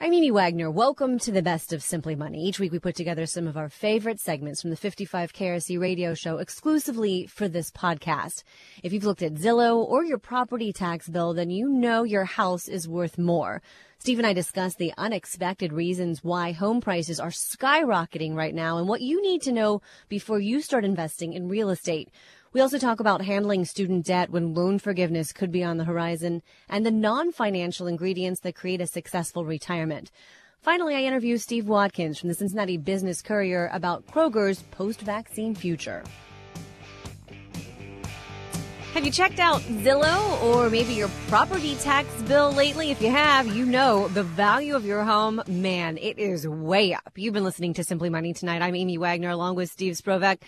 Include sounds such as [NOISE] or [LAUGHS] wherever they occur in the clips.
I'm Amy Wagner. Welcome to the best of Simply Money. Each week we put together some of our favorite segments from the 55 KRC radio show exclusively for this podcast. If you've looked at Zillow or your property tax bill, then you know your house is worth more. Steve and I discuss the unexpected reasons why home prices are skyrocketing right now and what you need to know before you start investing in real estate. We also talk about handling student debt when loan forgiveness could be on the horizon and the non-financial ingredients that create a successful retirement. Finally, I interview Steve Watkins from the Cincinnati Business Courier about Kroger's post-vaccine future. Have you checked out Zillow or maybe your property tax bill lately? If you have, you know the value of your home, man, it is way up. You've been listening to Simply Money tonight. I'm Amy Wagner along with Steve Sprovach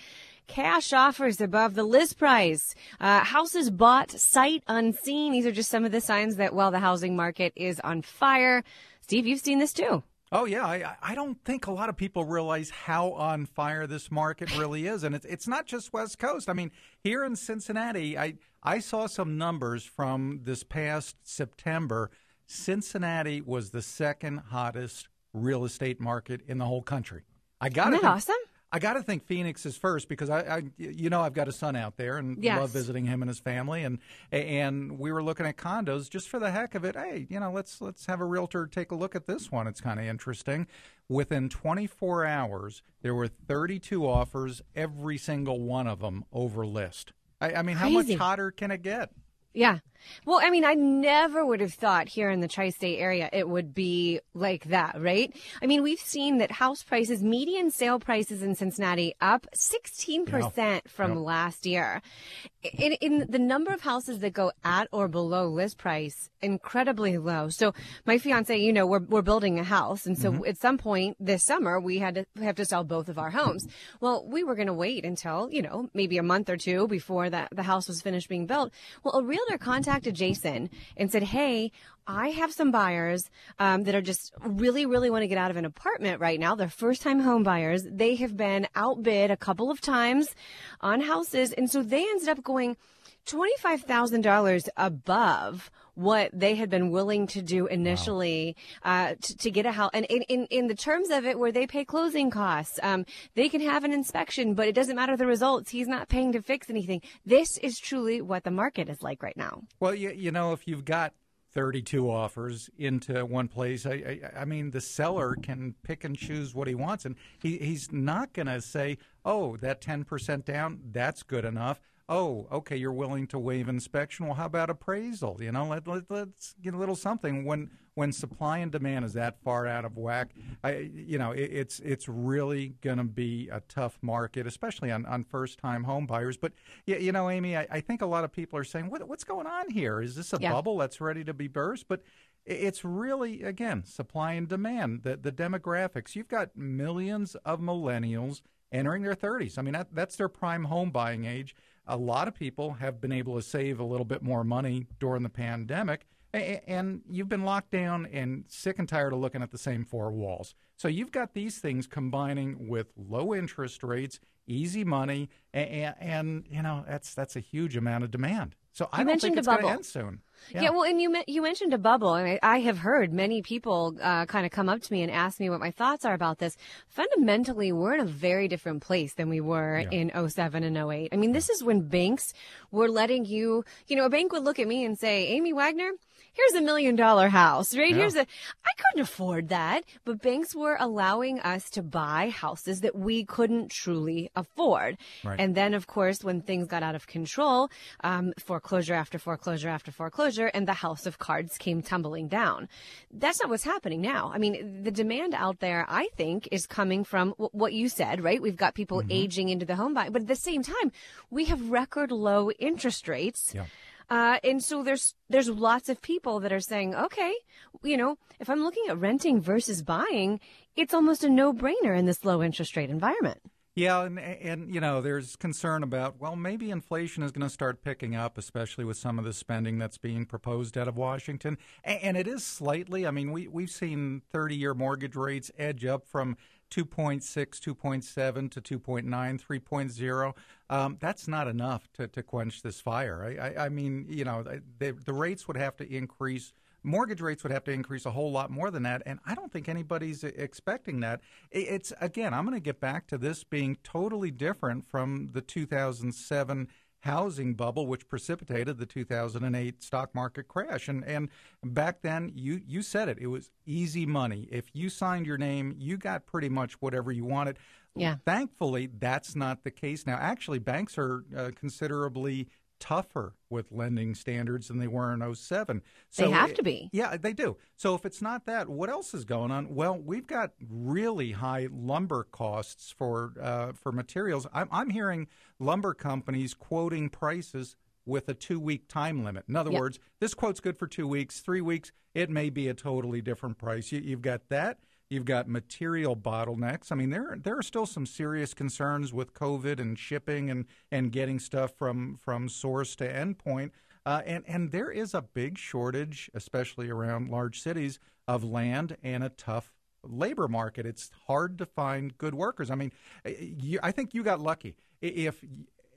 cash offers above the list price, uh, houses bought sight unseen. These are just some of the signs that, well, the housing market is on fire. Steve, you've seen this too. Oh yeah, I, I don't think a lot of people realize how on fire this market really is, and it's it's not just West Coast. I mean, here in Cincinnati, I I saw some numbers from this past September. Cincinnati was the second hottest real estate market in the whole country. I got it. Awesome. I got to think Phoenix is first because I, I, you know, I've got a son out there and yes. love visiting him and his family, and and we were looking at condos just for the heck of it. Hey, you know, let's let's have a realtor take a look at this one. It's kind of interesting. Within 24 hours, there were 32 offers, every single one of them over list. I, I mean, Crazy. how much hotter can it get? Yeah. Well, I mean, I never would have thought here in the tri state area it would be like that, right? I mean, we've seen that house prices, median sale prices in Cincinnati up 16% yeah. from yep. last year. In, in, the number of houses that go at or below list price, incredibly low. So my fiance, you know, we're, we're building a house. And so mm-hmm. at some point this summer, we had to have to sell both of our homes. Well, we were going to wait until, you know, maybe a month or two before that the house was finished being built. Well, a realtor contacted contacted Jason and said, Hey, I have some buyers um, that are just really, really want to get out of an apartment right now. They're first time home buyers. They have been outbid a couple of times on houses. And so they ended up going $25,000 above what they had been willing to do initially wow. uh, to, to, get a house. And in, in, in, the terms of it, where they pay closing costs, um, they can have an inspection, but it doesn't matter the results. He's not paying to fix anything. This is truly what the market is like right now. Well, you, you know, if you've got 32 offers into one place. I, I, I, mean, the seller can pick and choose what he wants, and he, he's not going to say, "Oh, that 10% down, that's good enough." Oh, okay, you're willing to waive inspection. Well, how about appraisal? You know, let, let, let's get a little something when when supply and demand is that far out of whack. I, you know, it, it's it's really going to be a tough market, especially on, on first time home buyers. But you, you know, Amy, I, I, think a lot of people are saying, what, what's going on here? Is this a yeah. bubble that's ready to be burst? But it's really again supply and demand the the demographics you've got millions of millennials entering their 30s i mean that, that's their prime home buying age a lot of people have been able to save a little bit more money during the pandemic and you've been locked down and sick and tired of looking at the same four walls. So you've got these things combining with low interest rates, easy money, and, and you know that's that's a huge amount of demand. So I you don't think it's going to end soon. Yeah. yeah. well, and you you mentioned a bubble, and I, I have heard many people uh, kind of come up to me and ask me what my thoughts are about this. Fundamentally, we're in a very different place than we were yeah. in 07 and 08. I mean, this is when banks were letting you, you know, a bank would look at me and say, Amy Wagner, here's a million dollar house, right? Yeah. Here's a, I couldn't afford that, but banks were allowing us to buy houses that we couldn't truly afford. Right. And then, of course, when things got out of control, um, foreclosure after foreclosure after foreclosure, and the house of cards came tumbling down. That's not what's happening now. I mean, the demand out there, I think, is coming from w- what you said, right? We've got people mm-hmm. aging into the home buy, but at the same time, we have record low interest rates. Yeah. Uh, and so there's there's lots of people that are saying, okay, you know, if I'm looking at renting versus buying, it's almost a no-brainer in this low interest rate environment. Yeah, and, and you know, there's concern about well, maybe inflation is going to start picking up, especially with some of the spending that's being proposed out of Washington, and, and it is slightly. I mean, we we've seen 30-year mortgage rates edge up from 2.6, 2.7 to 2.9, 3.0. Um, that's not enough to, to quench this fire. I, I, I mean, you know, the, the rates would have to increase mortgage rates would have to increase a whole lot more than that, and I don't think anybody's expecting that. It's again, I'm going to get back to this being totally different from the 2007 housing bubble, which precipitated the 2008 stock market crash. And and back then, you you said it, it was easy money. If you signed your name, you got pretty much whatever you wanted. Yeah. Thankfully, that's not the case now. Actually, banks are uh, considerably tougher with lending standards than they were in 07. So they have to be. Yeah, they do. So if it's not that, what else is going on? Well, we've got really high lumber costs for uh, for materials. I'm, I'm hearing lumber companies quoting prices with a two week time limit. In other yep. words, this quote's good for two weeks, three weeks, it may be a totally different price. You, you've got that. You've got material bottlenecks. I mean, there there are still some serious concerns with COVID and shipping and, and getting stuff from from source to endpoint. Uh, and and there is a big shortage, especially around large cities, of land and a tough labor market. It's hard to find good workers. I mean, you, I think you got lucky. If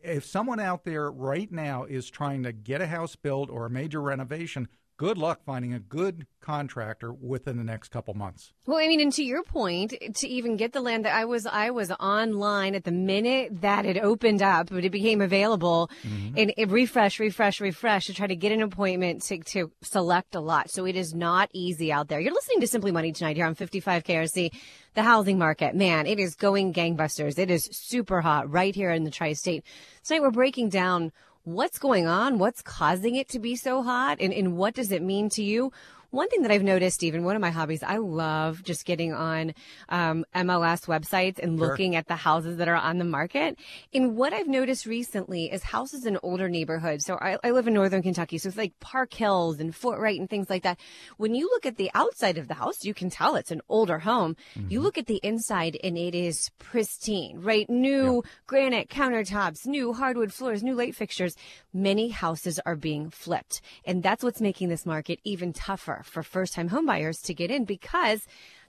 if someone out there right now is trying to get a house built or a major renovation, good luck finding a good contractor within the next couple months. Well, I mean, and to your point, to even get the land that I was, I was online at the minute that it opened up, but it became available, mm-hmm. and it refresh, refresh, refresh to try to get an appointment to, to select a lot. So it is not easy out there. You're listening to Simply Money tonight here on 55 KRC. The housing market, man, it is going gangbusters. It is super hot right here in the tri-state. Tonight we're breaking down what's going on, what's causing it to be so hot, and, and what does it mean to you? One thing that I've noticed, even one of my hobbies, I love just getting on um, MLS websites and Sure. looking at the houses that are on the market. And what I've noticed recently is houses in older neighborhoods. So I, I live in northern Kentucky, so it's like Park Hills and Fort Wright and things like that. When you look at the outside of the house, you can tell it's an older home. You look at the inside and it is pristine, right? New granite countertops, new hardwood floors, new light fixtures. Many houses are being flipped. And that's what's making this market even tougher for first time homebuyers to get in because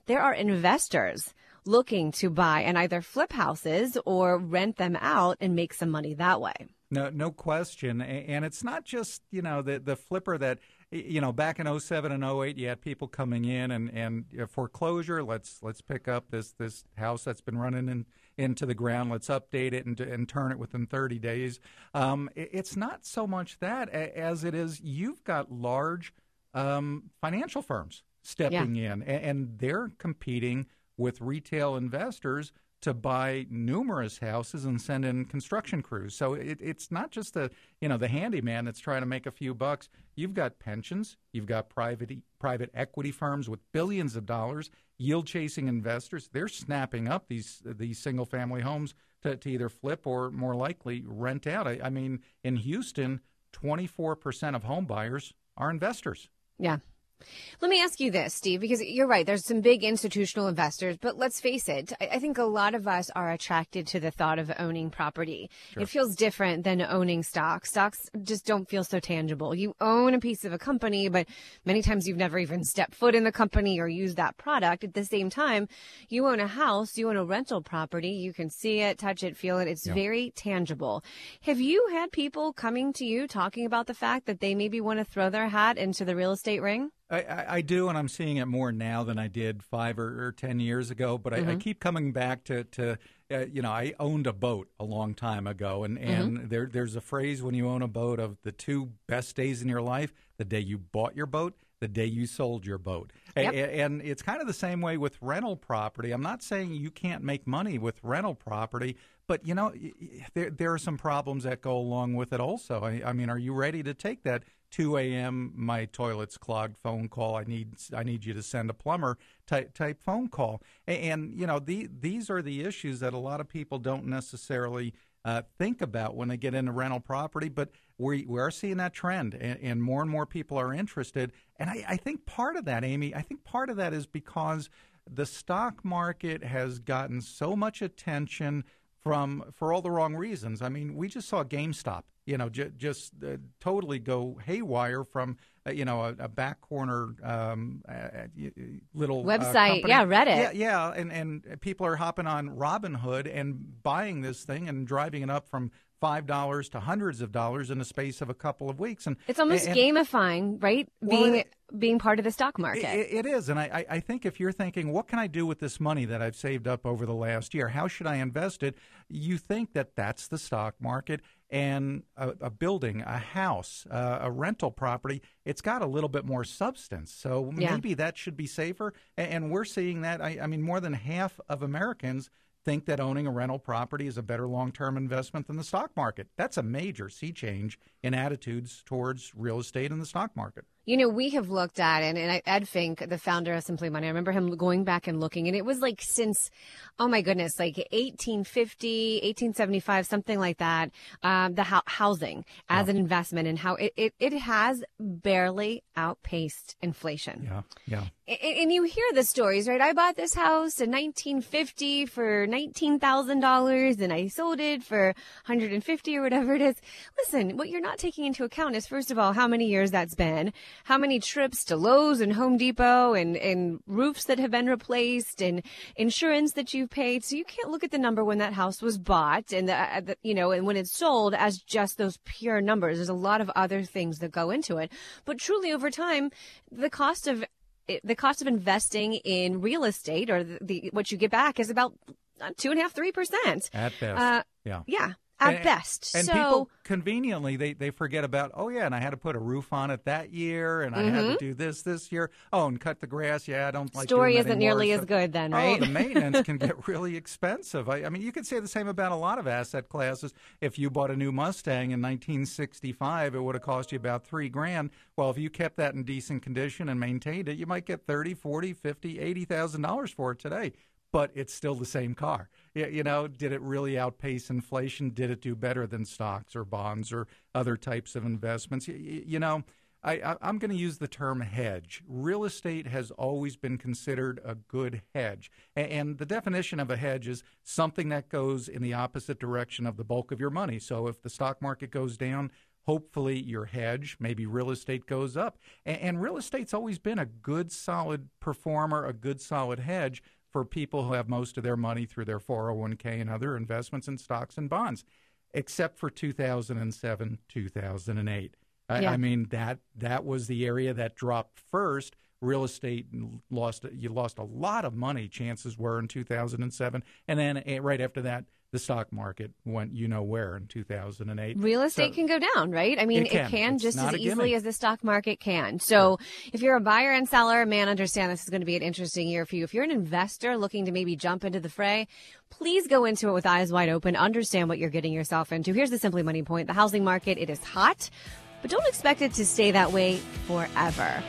there are investors looking to buy and either flip houses or rent them out and make some money that way. No, no question. And it's not just, you know, the, the flipper that, you know, back in 07 and 08, you had people coming in and, and foreclosure. Let's, let's pick up this, this house that's been running in, into the ground. Let's update it and, and turn it within 30 days. Um, it- it's not so much that as it is you've got large um, financial firms stepping in, a- and they're competing with retail investors to buy numerous houses and send in construction crews. So it, it's not just the you know the handyman that's trying to make a few bucks. You've got pensions, you've got private private equity firms with billions of dollars, yield chasing investors. They're snapping up these these single family homes to, to either flip or more likely rent out. I, I mean, in Houston, twenty four percent of home buyers are investors. Yeah. Let me ask you this, Steve, because you're right. There's some big institutional investors, but let's face it. I think a lot of us are attracted to the thought of owning property. It feels different than owning stocks. Stocks just don't feel so tangible. You own a piece of a company, but many times you've never even stepped foot in the company or used that product. At the same time, you own a house, you own a rental property. You can see it, touch it, feel it. It's very tangible. Have you had people coming to you talking about the fact that they maybe want to throw their hat into the real estate ring? I, I, do, and I'm seeing it more now than I did five or, or ten years ago. But I, I keep coming back to, to uh, you know, I owned a boat a long time ago, and, and there there's a phrase when you own a boat of the two best days in your life: the day you bought your boat, the day you sold your boat. Yep. a- and it's kind of the same way with rental property. I'm not saying you can't make money with rental property, but you know, there there are some problems that go along with it. Also, I, I mean, are you ready to take that? 2 a.m. My toilet's clogged. Phone call. I need I need you to send a plumber. Type type phone call. A- And, you know the these are the issues that a lot of people don't necessarily uh, think about when they get into rental property. But we we are seeing that trend, and, and more and more people are interested. And I, I think part of that, Amy, I think part of that is because the stock market has gotten so much attention from for all the wrong reasons. I mean, we just saw GameStop, you know, j- just uh, totally go haywire from uh, you know a, a back corner um, uh, little Website. Yeah, Reddit. Yeah, yeah, and and people are hopping on Robinhood and buying this thing and driving it up from five dollars to hundreds of dollars in the space of a couple of weeks. And it's almost and, gamifying, right? Well, being it- being part of the stock market. It, it is, and I, I I think if you're thinking, what can I do with this money that I've saved up over the last year? How should I invest it? You think that that's the stock market and a, a building, a house, uh, a rental property. It's got a little bit more substance, so Yeah. maybe that should be safer. And, and we're seeing that. I, I mean, more than half of Americans think that owning a rental property is a better long-term investment than the stock market. That's a major sea change in attitudes towards real estate and the stock market. You know, we have looked at it, and Ed Fink, the founder of Simply Money, I remember him going back and looking, and it was like since, oh my goodness, like 1850, 1875, something like that, um, the hou- housing as an investment and how it, it, it has barely outpaced inflation. Yeah, yeah. And you hear the stories, right? I bought this house in 1950 for $19,000 and I sold it for 150 or whatever it is. Listen, what you're not taking into account is first of all, how many years that's been, how many trips to Lowe's and Home Depot and, and roofs that have been replaced and insurance that you've paid. So you can't look at the number when that house was bought and the, uh, the you know, and when it's sold as just those pure numbers. There's a lot of other things that go into it. But truly over time, the cost of it- the cost of investing in real estate or the, the what you get back is about uh, two and a half, three percent. At best. Uh, yeah. Yeah, at And- best. And so people conveniently they, they forget about oh yeah, and I had to put a roof on it that year, and I had to do this this year. Oh, and cut the grass. Yeah, I don't like. Mm-hmm. story isn't nearly anymore. as good then, Oh, right? the maintenance can get [LAUGHS] really expensive. I, I mean, you could say the same about a lot of asset classes. If you bought a new Mustang in 1965, it would have cost you about three grand. Well, if you kept that in decent condition and maintained it, you might get 30, 40, 50, 80,000 dollars for it today. But it's still the same car. You know, did it really outpace inflation? Did it do better than stocks or bonds or other types of investments? You know, I, I'm going to use the term hedge. Real estate has always been considered a good hedge. And the definition of a hedge is something that goes in the opposite direction of the bulk of your money. So if the stock market goes down, hopefully your hedge, maybe real estate goes up. And real estate's always been a good, solid performer, a good, solid hedge for people who have most of their money through their 401k and other investments in stocks and bonds, except for 2007, 2008. I, Yeah. I mean that that was the area that dropped first. Real estate lost you lost a lot of money. Chances were in 2007, and then eh, right after that, the stock market went you know where in 2008. Real estate So- can go down, right? I mean, It can. It's just as easily as the stock market can. So, if you're a buyer and seller, man, understand this is going to be an interesting year for you. If you're an investor looking to maybe jump into the fray, please go into it with eyes wide open. Understand what you're getting yourself into. Here's the Simply Money point: the housing market it is hot, but don't expect it to stay that way forever.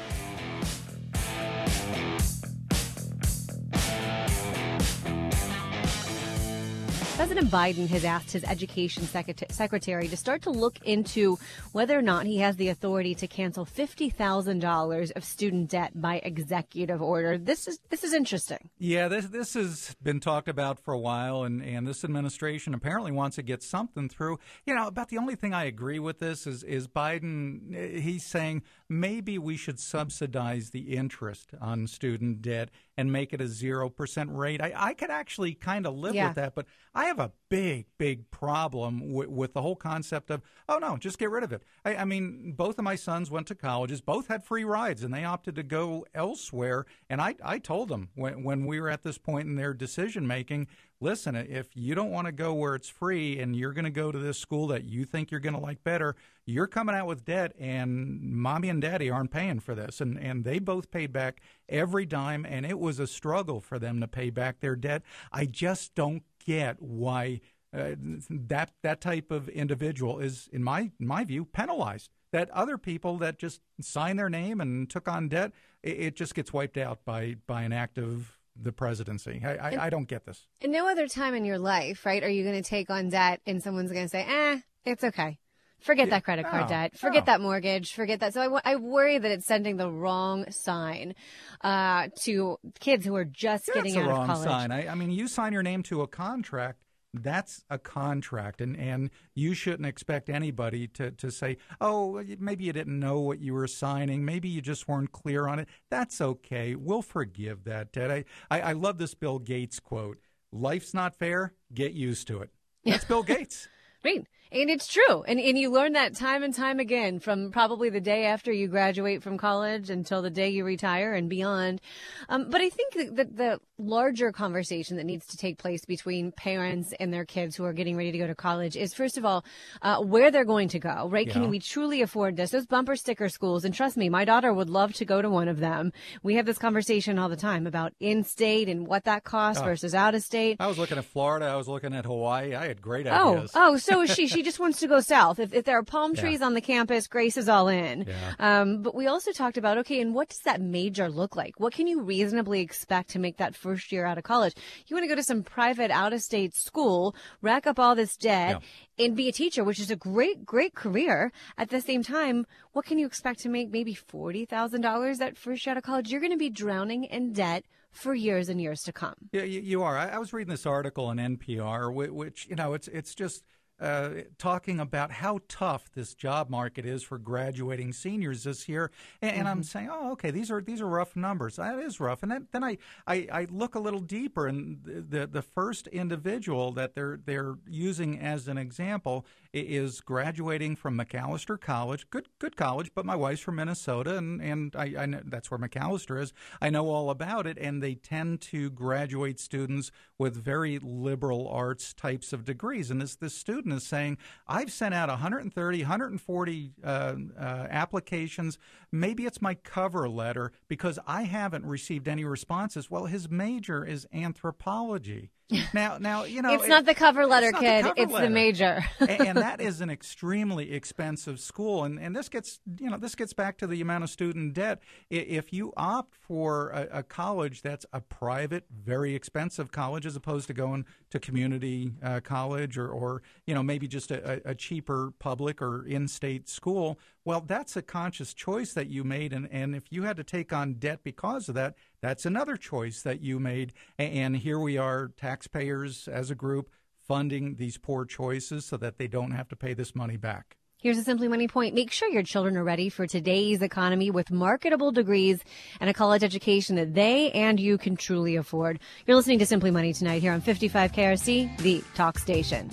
President Biden has asked his education secret- secretary to start to look into whether or not he has the authority to cancel $50,000 of student debt by executive order. This is this is interesting. Yeah, this this has been talked about for a while, and, and this administration apparently wants to get something through. You know, about the only thing I agree with this is is Biden. eh, He's saying maybe we should subsidize the interest on student debt and make it a zero percent rate. I, I could actually kind of live Yeah. with that, but I have a big, big problem with, with the whole concept of oh no, just get rid of it. I, I mean, both of my sons went to colleges, both had free rides, and they opted to go elsewhere. And I, I told them when when we were at this point in their decision making, listen, if you don't want to go where it's free and you're going to go to this school that you think you're going to like better, you're coming out with debt, and mommy and daddy aren't paying for this. And and they both paid back every dime, and it was a struggle for them to pay back their debt. I just don't get why uh, that that type of individual is, in my in my view, penalized. That other people that just signed their name and took on debt, it, it just gets wiped out by by an act of the presidency. I, I, I don't get this. And no other time in your life, right, are you going to take on debt and someone's going to say, "Eh, it's okay." Forget that credit card no, debt. Forget no. that mortgage. Forget that. So I, I worry that it's sending the wrong sign uh, to kids who are just That's getting out of college. sign. I, I mean, you sign your name to a contract. That's a contract, and, and you shouldn't expect anybody to, to say, oh, maybe you didn't know what you were signing. Maybe you just weren't clear on it. That's okay. We'll forgive that debt. I, I, I love this Bill Gates quote Life's not fair. Get used to it. That's Bill [LAUGHS] Gates. Right. And it's true. And, and you learn that time and time again from probably the day after you graduate from college until the day you retire and beyond. Um, but I think that the, the larger conversation that needs to take place between parents and their kids who are getting ready to go to college is, first of all, uh, where they're going to go, right? Yeah. Can we truly afford this? Those bumper sticker schools. And trust me, my daughter would love to go to one of them. We have this conversation all the time about in state and what that costs Oh. versus out of state. I was looking at Florida. I was looking at Hawaii. I had great Oh, ideas. oh, oh so is she. She just wants to go south. If, if there are palm Yeah. trees on the campus, Grace is all in. Yeah. Um, but we also talked about, okay, and what does that major look like? What can you reasonably expect to make that first year out of college? You want to go to some private out of state school, rack up all this debt, and be a teacher, which is a great, great career. At the same time, what can you expect to make maybe $40,000 that first year out of college? You're going to be drowning in debt for years and years to come. Yeah, you, you are. I, I was reading this article on NPR, which, which you know, it's it's just uh, talking about how tough this job market is for graduating seniors this year, and, and I'm saying, oh, okay, these are these are rough numbers. That is rough, and then then I, I, I look a little deeper, and the, the first individual that they're they're using as an example is graduating from Macalester College, good good college, but my wife's from Minnesota, and and I, I know that's where Macalester is. I know all about it, and they tend to graduate students with very liberal arts types of degrees. And this this student is saying, I've sent out 130, 140 uh, uh, applications. Maybe it's my cover letter because I haven't received any responses. Well, his major is anthropology. [LAUGHS] Now, now you know it's not the cover letter, it's the kid. cover it's the major. and, and that is an extremely expensive school. And, and this gets you know this gets back to the amount of student debt. If you opt for a, a college that's a private, very expensive college, as opposed to going to community uh, college or, or you know maybe just a, a cheaper public or in-state school, well, that's a conscious choice that you made. And, and if you had to take on debt because of that, that's another choice that you made. And here we are, taxpayers as a group funding these poor choices so that they don't have to pay this money back. Here's a Simply Money point. Make sure your children are ready for today's economy with marketable degrees and a college education that they and you can truly afford. You're listening to Simply Money tonight here on 55 KRC, the talk station.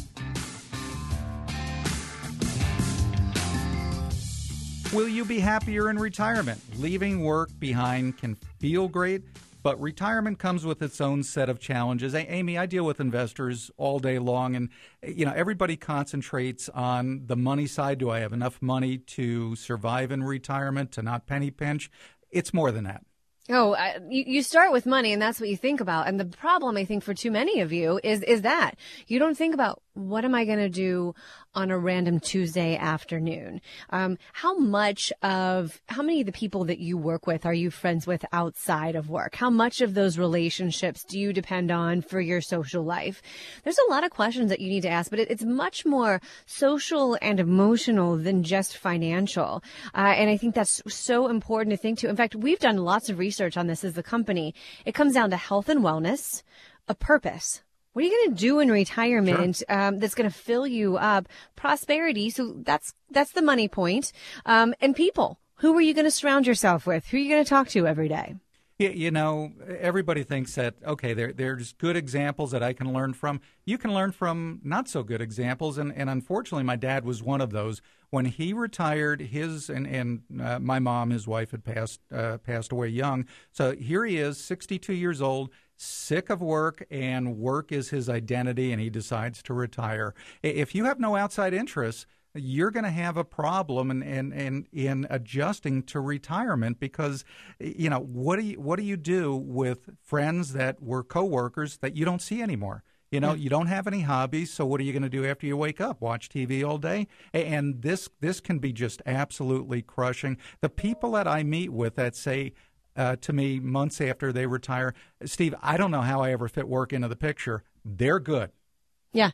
Will you be happier in retirement? Leaving work behind can feel great, but retirement comes with its own set of challenges. Amy, I deal with investors all day long, and you know everybody concentrates on the money side. Do I have enough money to survive in retirement, to not penny pinch? It's more than that. Oh, I, you start with money and that's what you think about. And the problem, I think, for too many of you is, is that you don't think about what am I going to do on a random Tuesday afternoon? Um, how much of, how many of the people that you work with are you friends with outside of work? How much of those relationships do you depend on for your social life? There's a lot of questions that you need to ask, but it, it's much more social and emotional than just financial. Uh, and I think that's so important to think to. In fact, we've done lots of research on this as a company. It comes down to health and wellness, a purpose. What are you going to do in retirement um, that's going to fill you up? Prosperity. So that's that's the money point. Um, and people. Who are you going to surround yourself with? Who are you going to talk to every day? You, you know, everybody thinks that okay, there, there's good examples that I can learn from. You can learn from not so good examples, and, and unfortunately, my dad was one of those. When he retired, his and and uh, my mom, his wife, had passed uh, passed away young. So here he is, 62 years old, sick of work, and work is his identity, and he decides to retire. If you have no outside interests you're going to have a problem in, in, in, in adjusting to retirement because you know what do you what do you do with friends that were coworkers that you don't see anymore? You know you don't have any hobbies so what are you going to do after you wake up? Watch tv all day? And this this can be just absolutely crushing. The people that i meet with that say uh, to me months after they retire. Steve i don't know how i ever fit work into the picture. They're good Yeah.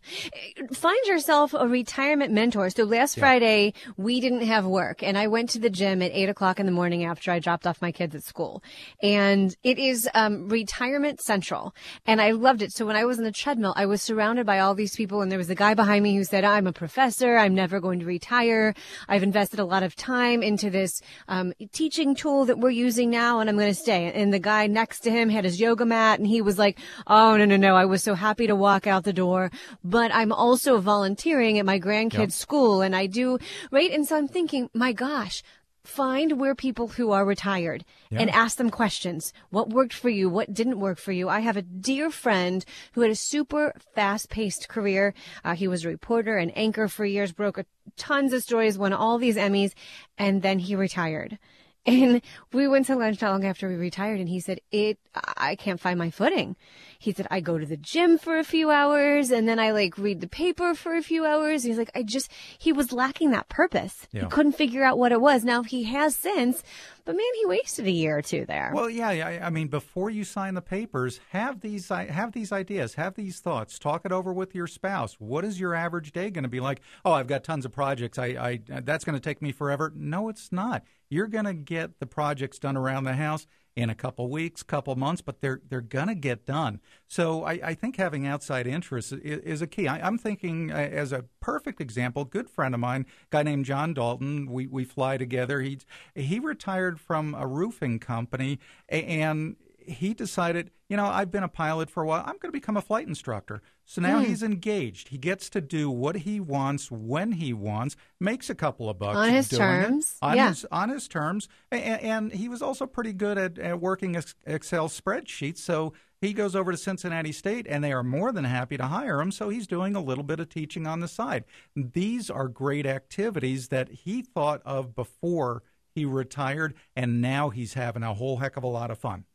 Find yourself a retirement mentor. So last Friday, we didn't have work and I went to the gym at eight o'clock in the morning after I dropped off my kids at school. And it is, um, retirement central. And I loved it. So when I was in the treadmill, I was surrounded by all these people and there was a guy behind me who said, I'm a professor. I'm never going to retire. I've invested a lot of time into this, um, teaching tool that we're using now and I'm going to stay. And the guy next to him had his yoga mat and he was like, Oh, no, no, no. I was so happy to walk out the door. But I'm also volunteering at my grandkids' yep. school and I do, right? And so I'm thinking, my gosh, find where people who are retired yeah. and ask them questions. What worked for you? What didn't work for you? I have a dear friend who had a super fast paced career. Uh, he was a reporter and anchor for years, broke a, tons of stories, won all these Emmys, and then he retired. [LAUGHS] And we went to lunch not long after we retired, and he said, "It, I can't find my footing." He said, "I go to the gym for a few hours, and then I like read the paper for a few hours." He's like, "I just," he was lacking that purpose. Yeah. He couldn't figure out what it was. Now he has since, but man, he wasted a year or two there. Well, yeah, yeah. I mean, before you sign the papers, have these have these ideas, have these thoughts, talk it over with your spouse. What is your average day going to be like? Oh, I've got tons of projects. I, I that's going to take me forever. No, it's not you're going to get the projects done around the house in a couple weeks, couple months, but they're they're to get done. So I, I, think having outside interest is, is a key. I, am thinking uh, as a perfect example, good friend of mine, guy named John Dalton. We we fly together. He he retired from a roofing company and he decided, you know, I've been a pilot for a while. I'm going to become a flight instructor. So now hmm. he's engaged. He gets to do what he wants when he wants, makes a couple of bucks on his terms. on yeah. his on his terms, and, and he was also pretty good at, at working Excel spreadsheets. So he goes over to Cincinnati State, and they are more than happy to hire him. So he's doing a little bit of teaching on the side. These are great activities that he thought of before he retired, and now he's having a whole heck of a lot of fun.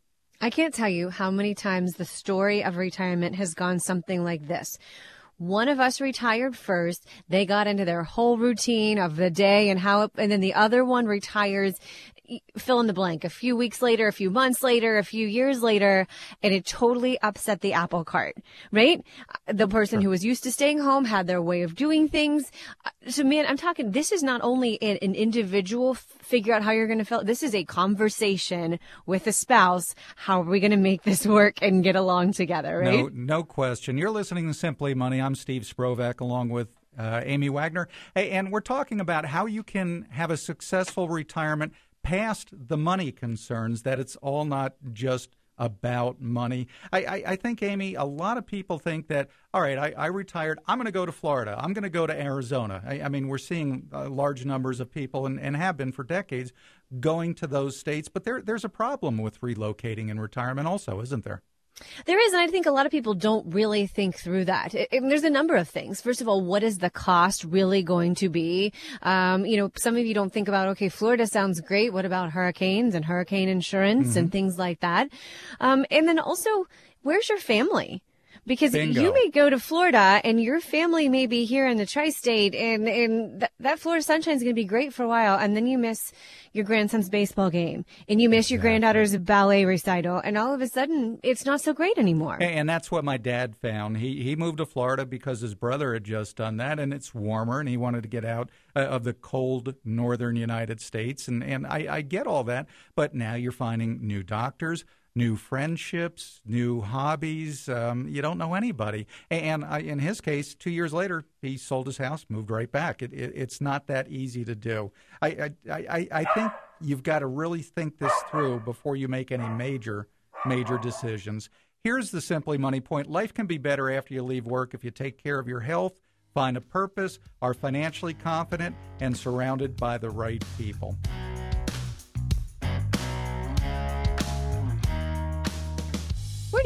I can't tell you how many times the story of retirement has gone something like this. One of us retired first. They got into their whole routine of the day and how, it, and then the other one retires fill in the blank a few weeks later, a few months later, a few years later, and it totally upset the apple cart, right? The person who was used to staying home had their way of doing things. So man, I'm talking, this is not only an, an individual figure out how you're going to feel. This is a conversation with a spouse. How are we going to make this work and get along together, right? No, no question. You're listening to Simply Money. I'm Steve Sprovach along with uh, Amy Wagner. Hey, and we're talking about how you can have a successful retirement past the money concerns, that it's all not just about money. I, I, I, think, Amy, a lot of people think that, all right, I, I retired. I'm going to go to Florida. I'm going to go to Arizona. I, I mean, we're seeing uh, large numbers of people, and, and have been for decades, going to those states. But there, there's a problem with relocating in retirement, also, isn't there? There is, and I think a lot of people don't really think through that. It, it, there's a number of things. First of all, what is the cost really going to be? Um, you know, some of you don't think about, okay, Florida sounds great. What about hurricanes and hurricane insurance mm-hmm. and things like that? Um, and then also, where's your family? Because Bingo. you may go to Florida and your family may be here in the tri-state and, and th- that Florida sunshine is going to be great for a while. And then you miss your grandson's baseball game and you miss exactly. your granddaughter's ballet recital. And all of a sudden it's not so great anymore. And that's what my dad found. He, he moved to Florida because his brother had just done that and it's warmer and he wanted to get out uh, of the cold northern United States. And, and I, I get all that. But now you're finding new doctors new friendships, new hobbies. Um, you don't know anybody. And I, in his case, two years later, he sold his house, moved right back. It, it, it's not that easy to do. I, I, I, I think you've got to really think this through before you make any major, major decisions. Here's the simply money point life can be better after you leave work if you take care of your health, find a purpose, are financially confident, and surrounded by the right people.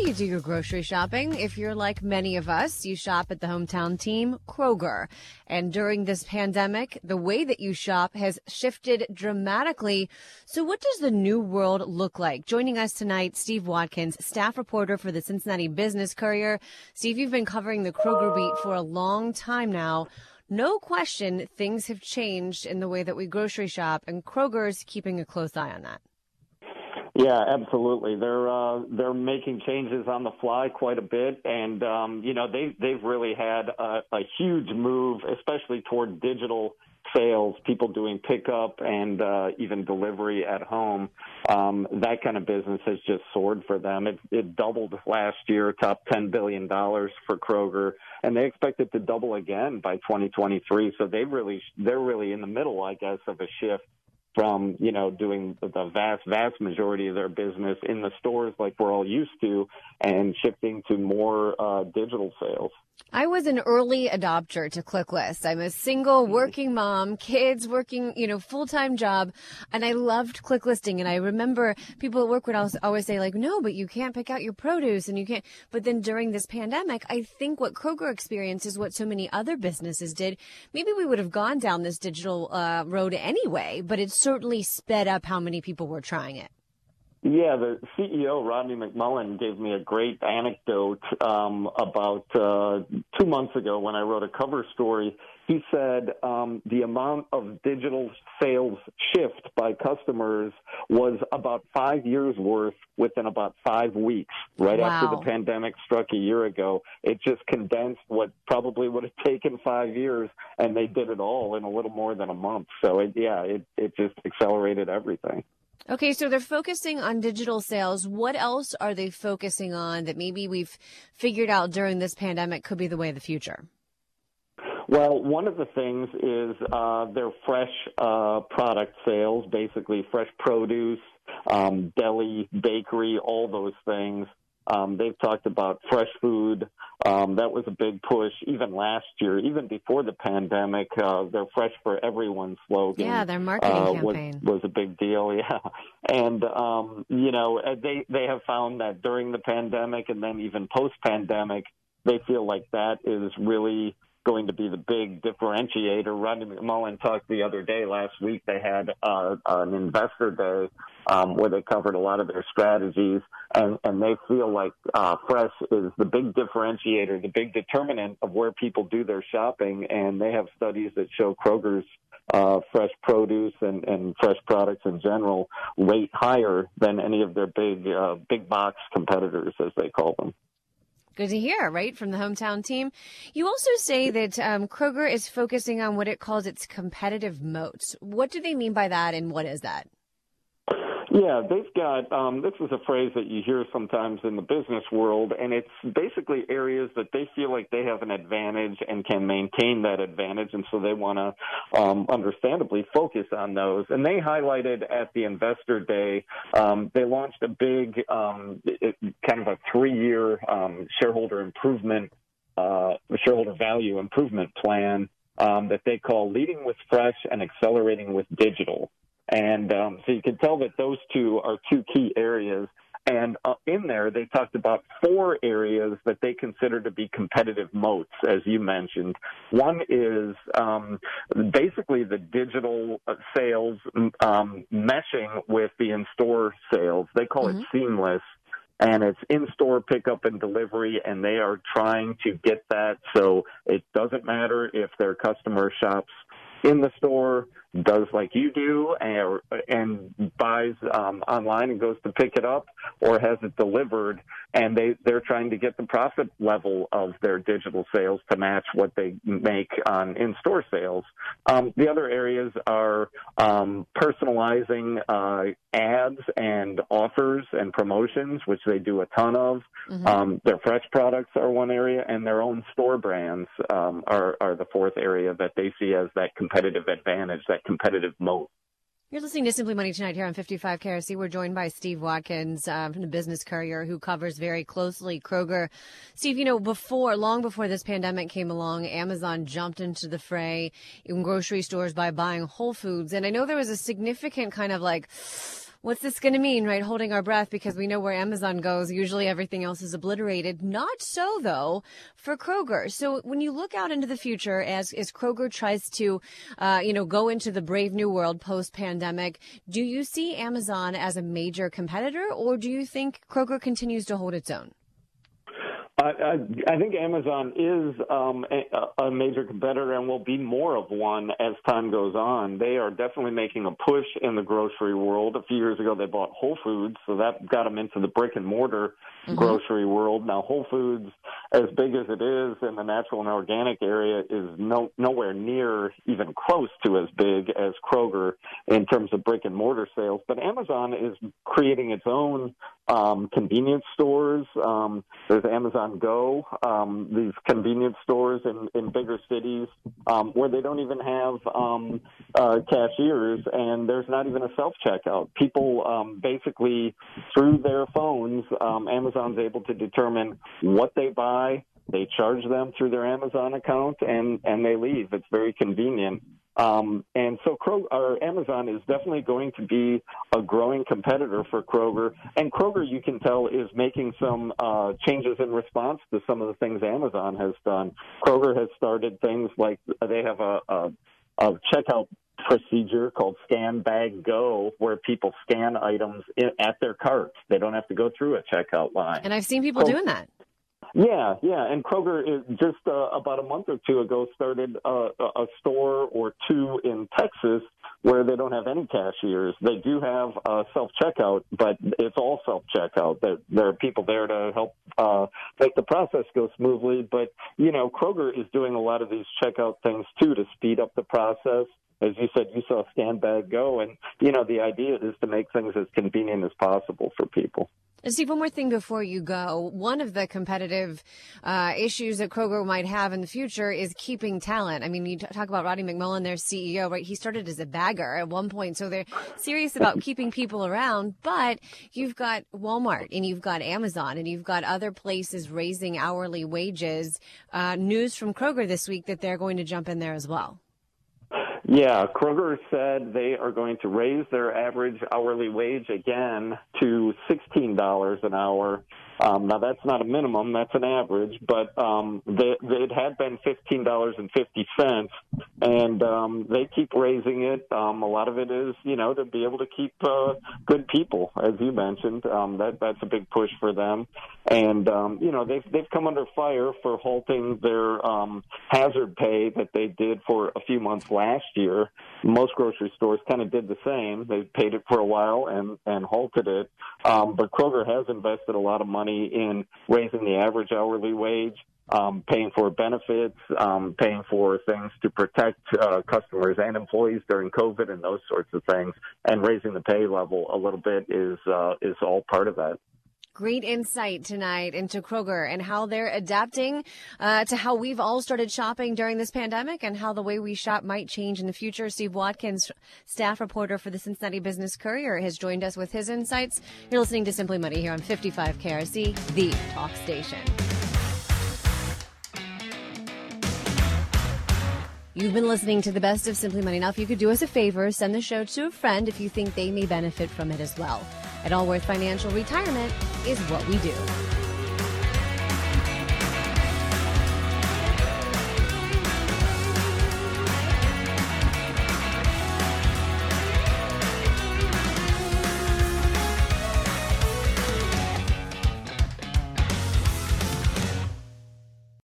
You do your grocery shopping? If you're like many of us, you shop at the hometown team, Kroger. And during this pandemic, the way that you shop has shifted dramatically. So what does the new world look like? Joining us tonight, Steve Watkins, staff reporter for the Cincinnati Business Courier. Steve, you've been covering the Kroger beat for a long time now. No question, things have changed in the way that we grocery shop, and Kroger's keeping a close eye on that. Yeah, absolutely. They're uh, they're making changes on the fly quite a bit, and um, you know they they've really had a, a huge move, especially toward digital sales, people doing pickup and uh, even delivery at home. Um, that kind of business has just soared for them. It, it doubled last year, top ten billion dollars for Kroger, and they expect it to double again by 2023. So they really they're really in the middle, I guess, of a shift from you know doing the vast vast majority of their business in the stores like we're all used to and shifting to more uh, digital sales I was an early adopter to ClickList. I'm a single Mm-hmm. working mom, kids working, you know, full time job, and I loved ClickListing. And I remember people at work would always, always say, like, no, but you can't pick out your produce and you can't. But then during this pandemic, I think what Kroger experienced is what so many other businesses did. Maybe we would have gone down this digital uh, road anyway, but it certainly sped up how many people were trying it. Yeah, the CEO Rodney McMullen gave me a great anecdote um, about uh, two months ago when I wrote a cover story. He said um, the amount of digital sales shift by customers was about five years worth within about five weeks, right Wow. after the pandemic struck a year ago. It just condensed what probably would have taken five years, and they did it all in a little more than a month. So, it, yeah, it, it just accelerated everything. Okay, so they're focusing on digital sales. What else are they focusing on that maybe we've figured out during this pandemic could be the way of the future? Well, one of the things is uh, their fresh uh, product sales, basically fresh produce, um, deli, bakery, all those things. Um, they've talked about fresh food. Um, that was a big push even last year, even before the pandemic. Uh, their "Fresh for Everyone" slogan, Yeah, their marketing uh, was, campaign. was a big deal. [LAUGHS] Yeah, and um, you know uh, they they have found that during the pandemic and then even post pandemic, they feel like that is really going to be the big differentiator. Rodney McMullen talked the other day, last week, they had uh, an investor day um, where they covered a lot of their strategies, and, and they feel like uh, fresh is the big differentiator, the big determinant of where people do their shopping, and they have studies that show Kroger's uh, fresh produce and, and fresh products in general rate higher than any of their big uh, big box competitors, as they call them. Good to hear, right, from the hometown team. You also say that um, Kroger is focusing on what it calls its competitive moats. What do they mean by that, and what is that? Yeah, they've got um, this is a phrase that you hear sometimes in the business world, and it's basically areas that they feel like they have an advantage and can maintain that advantage, and so they want to um, understandably focus on those. And they highlighted at the investor day, um, they launched a big um, kind of a three-year um, shareholder improvement, uh, shareholder value improvement plan um, that they call "Leading with Fresh and Accelerating with Digital." And um, so you can tell that those two are two key areas. And uh, in there, they talked about four areas that they consider to be competitive moats, as you mentioned. One is um, basically the digital uh, sales um, meshing with the in-store sales. They call it seamless and it's in-store pickup and delivery, and they are trying to get that so it doesn't matter if their customer shops in the store, does like you do, and, and buys um, online and goes to pick it up, or has it delivered, and they they're trying to get the profit level of their digital sales to match what they make on in-store sales. Um, the other areas are um, personalizing uh, ads and offers and promotions, which they do a ton of. Um, their fresh products are one area, and their own store brands um, are, are the fourth area that they see as that competitive advantage, that competitive moat. You're listening to Simply Money tonight here on 55 KRC. We're joined by Steve Watkins um, from the Business Courier, who covers very closely Kroger. Steve, you know, before, long before this pandemic came along, Amazon jumped into the fray in grocery stores by buying Whole Foods. And I know there was a significant kind of like, what's this going to mean, right? Holding our breath because we know where Amazon goes. Usually everything else is obliterated. Not so though for Kroger. So when you look out into the future as, as Kroger tries to, uh, you know, go into the brave new world post pandemic, do you see Amazon as a major competitor or do you think Kroger continues to hold its own? I, I, think Amazon is um, a, a major competitor and will be more of one as time goes on. They are definitely making a push in the grocery world. A few years ago, they bought Whole Foods, so that got them into the brick and mortar grocery world. Now, Whole Foods, as big as it is in the natural and organic area, is no nowhere near even close to as big as Kroger in terms of brick and mortar sales. But Amazon is creating its own um, convenience stores. Um, there's Amazon Go, um, these convenience stores in, in bigger cities um, where they don't even have um, uh, cashiers and there's not even a self checkout. People um, basically, through their phones, um, Amazon's able to determine what they buy. They charge them through their Amazon account and, and they leave. It's very convenient. Um, and so Kroger, or Amazon is definitely going to be a growing competitor for Kroger. And Kroger, you can tell, is making some uh, changes in response to some of the things Amazon has done. Kroger has started things like they have a, a, a checkout procedure called Scan Bag Go, where people scan items in, at their carts. They don't have to go through a checkout line. And I've seen people doing that. Yeah, yeah, and Kroger is just uh, about a month or two ago started uh, a store or two in Texas where they don't have any cashiers. They do have uh, self checkout, but it's all self checkout. There, there are people there to help uh, make the process go smoothly. But you know, Kroger is doing a lot of these checkout things too to speed up the process as you said, you saw Scan Bag Go, and you know the idea is to make things as convenient as possible for people. Steve, one more thing before you go. One of the competitive uh, issues that Kroger might have in the future is keeping talent. I mean, you talk about Rodney McMullen, their CEO, right? He started as a bagger at one point, so they're serious about [LAUGHS] keeping people around. But you've got Walmart and you've got Amazon and you've got other places raising hourly wages. Uh, news from Kroger this week that they're going to jump in there as well. Yeah, Kroger said they are going to raise their average hourly wage again to $16 an hour um, now that's not a minimum; that's an average. But um, they, they, it had been fifteen dollars and fifty cents, and um, they keep raising it. Um, a lot of it is, you know, to be able to keep uh, good people, as you mentioned. Um, that that's a big push for them, and um, you know they've they've come under fire for halting their um, hazard pay that they did for a few months last year. Most grocery stores kind of did the same. They paid it for a while and and halted it, um, but Kroger has invested a lot of money money in raising the average hourly wage, um, paying for benefits, um, paying for things to protect uh, customers and employees during COVID and those sorts of things, and raising the pay level a little bit is uh, is all part of that. Great insight tonight into Kroger and how they're adapting uh, to how we've all started shopping during this pandemic and how the way we shop might change in the future. Steve Watkins, staff reporter for the Cincinnati Business Courier, has joined us with his insights. You're listening to Simply Money here on 55 KRC, the talk station. You've been listening to the best of Simply Money. Now, if you could do us a favor, send the show to a friend if you think they may benefit from it as well. At Allworth Financial, retirement is what we do.